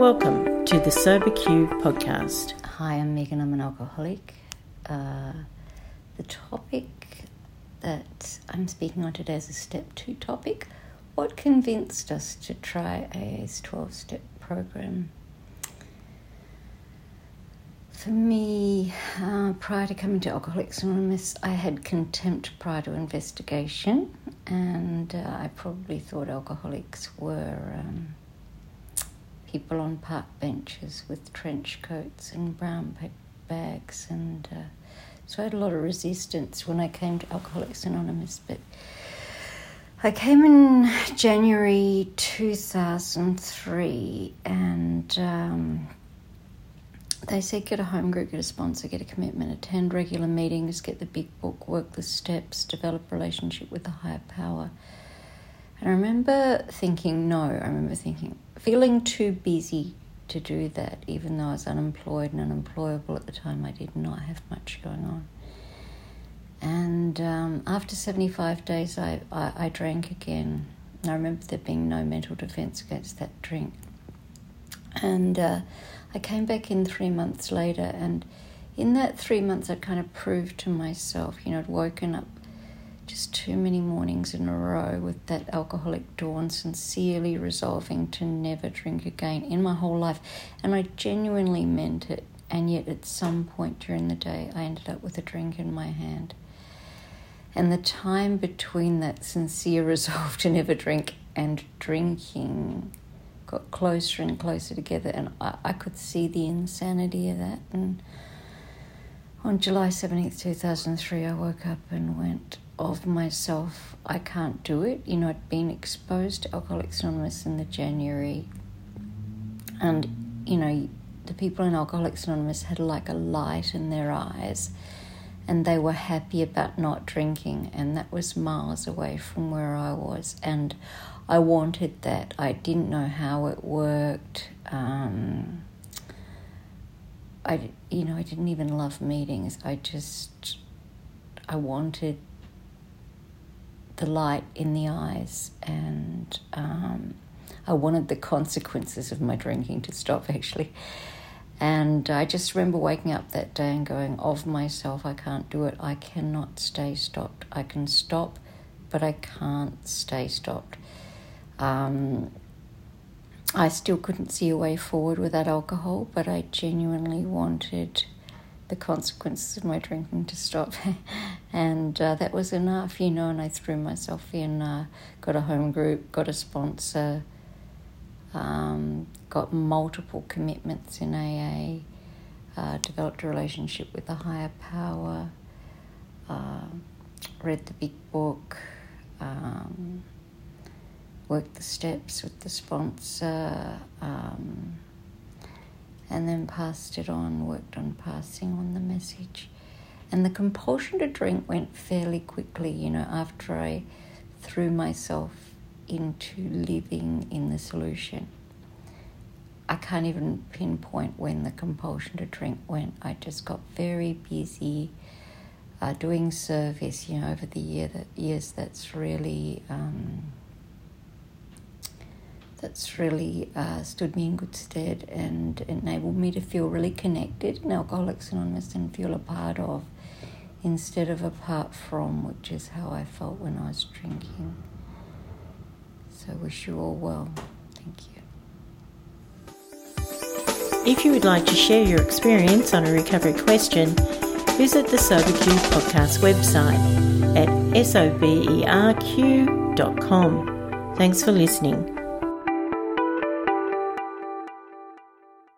Welcome to the Sober Q podcast. Hi, I'm Megan. I'm an alcoholic. Uh, the topic that I'm speaking on today is a step two topic. What convinced us to try AA's 12 step program? For me, uh, prior to coming to Alcoholics Anonymous, I had contempt prior to investigation, and uh, I probably thought alcoholics were. Um, people on park benches with trench coats and brown bags. And uh, so I had a lot of resistance when I came to Alcoholics Anonymous. But I came in January 2003 and. Um, they said get a home group, get a sponsor, get a commitment, attend regular meetings, get the big book, work the steps, develop relationship with the higher power. And I remember thinking, no, I remember thinking, feeling too busy to do that, even though I was unemployed and unemployable at the time. I did not have much going on. And um, after 75 days, I, I, I drank again. I remember there being no mental defense against that drink. And uh, I came back in three months later, and in that three months, I kind of proved to myself, you know, I'd woken up just too many mornings in a row with that alcoholic dawn, sincerely resolving to never drink again in my whole life. And I genuinely meant it. And yet, at some point during the day, I ended up with a drink in my hand. And the time between that sincere resolve to never drink and drinking got closer and closer together, and I, I could see the insanity of that. And on July 17th, 2003, I woke up and went, of myself, I can't do it. You know, I'd been exposed to Alcoholics Anonymous in the January, and you know, the people in Alcoholics Anonymous had like a light in their eyes, and they were happy about not drinking, and that was miles away from where I was, and I wanted that. I didn't know how it worked. Um, I, you know, I didn't even love meetings. I just, I wanted the light in the eyes, and um, I wanted the consequences of my drinking to stop actually. And I just remember waking up that day and going, Of myself, I can't do it. I cannot stay stopped. I can stop, but I can't stay stopped. Um, I still couldn't see a way forward without alcohol, but I genuinely wanted the consequences of my drinking to stop. and uh, that was enough, you know, and I threw myself in, uh, got a home group, got a sponsor, um, got multiple commitments in AA, uh, developed a relationship with a higher power, uh, read the big book, um, worked the steps with the sponsor. Um, and then passed it on, worked on passing on the message. And the compulsion to drink went fairly quickly, you know, after I threw myself into living in the solution. I can't even pinpoint when the compulsion to drink went. I just got very busy uh, doing service, you know, over the year that years. That's really um, that's really uh, stood me in good stead and enabled me to feel really connected in Alcoholics Anonymous and feel a part of instead of apart from, which is how I felt when I was drinking. So, wish you all well. Thank you. If you would like to share your experience on a recovery question, visit the SoberQ podcast website at soberq.com. Thanks for listening.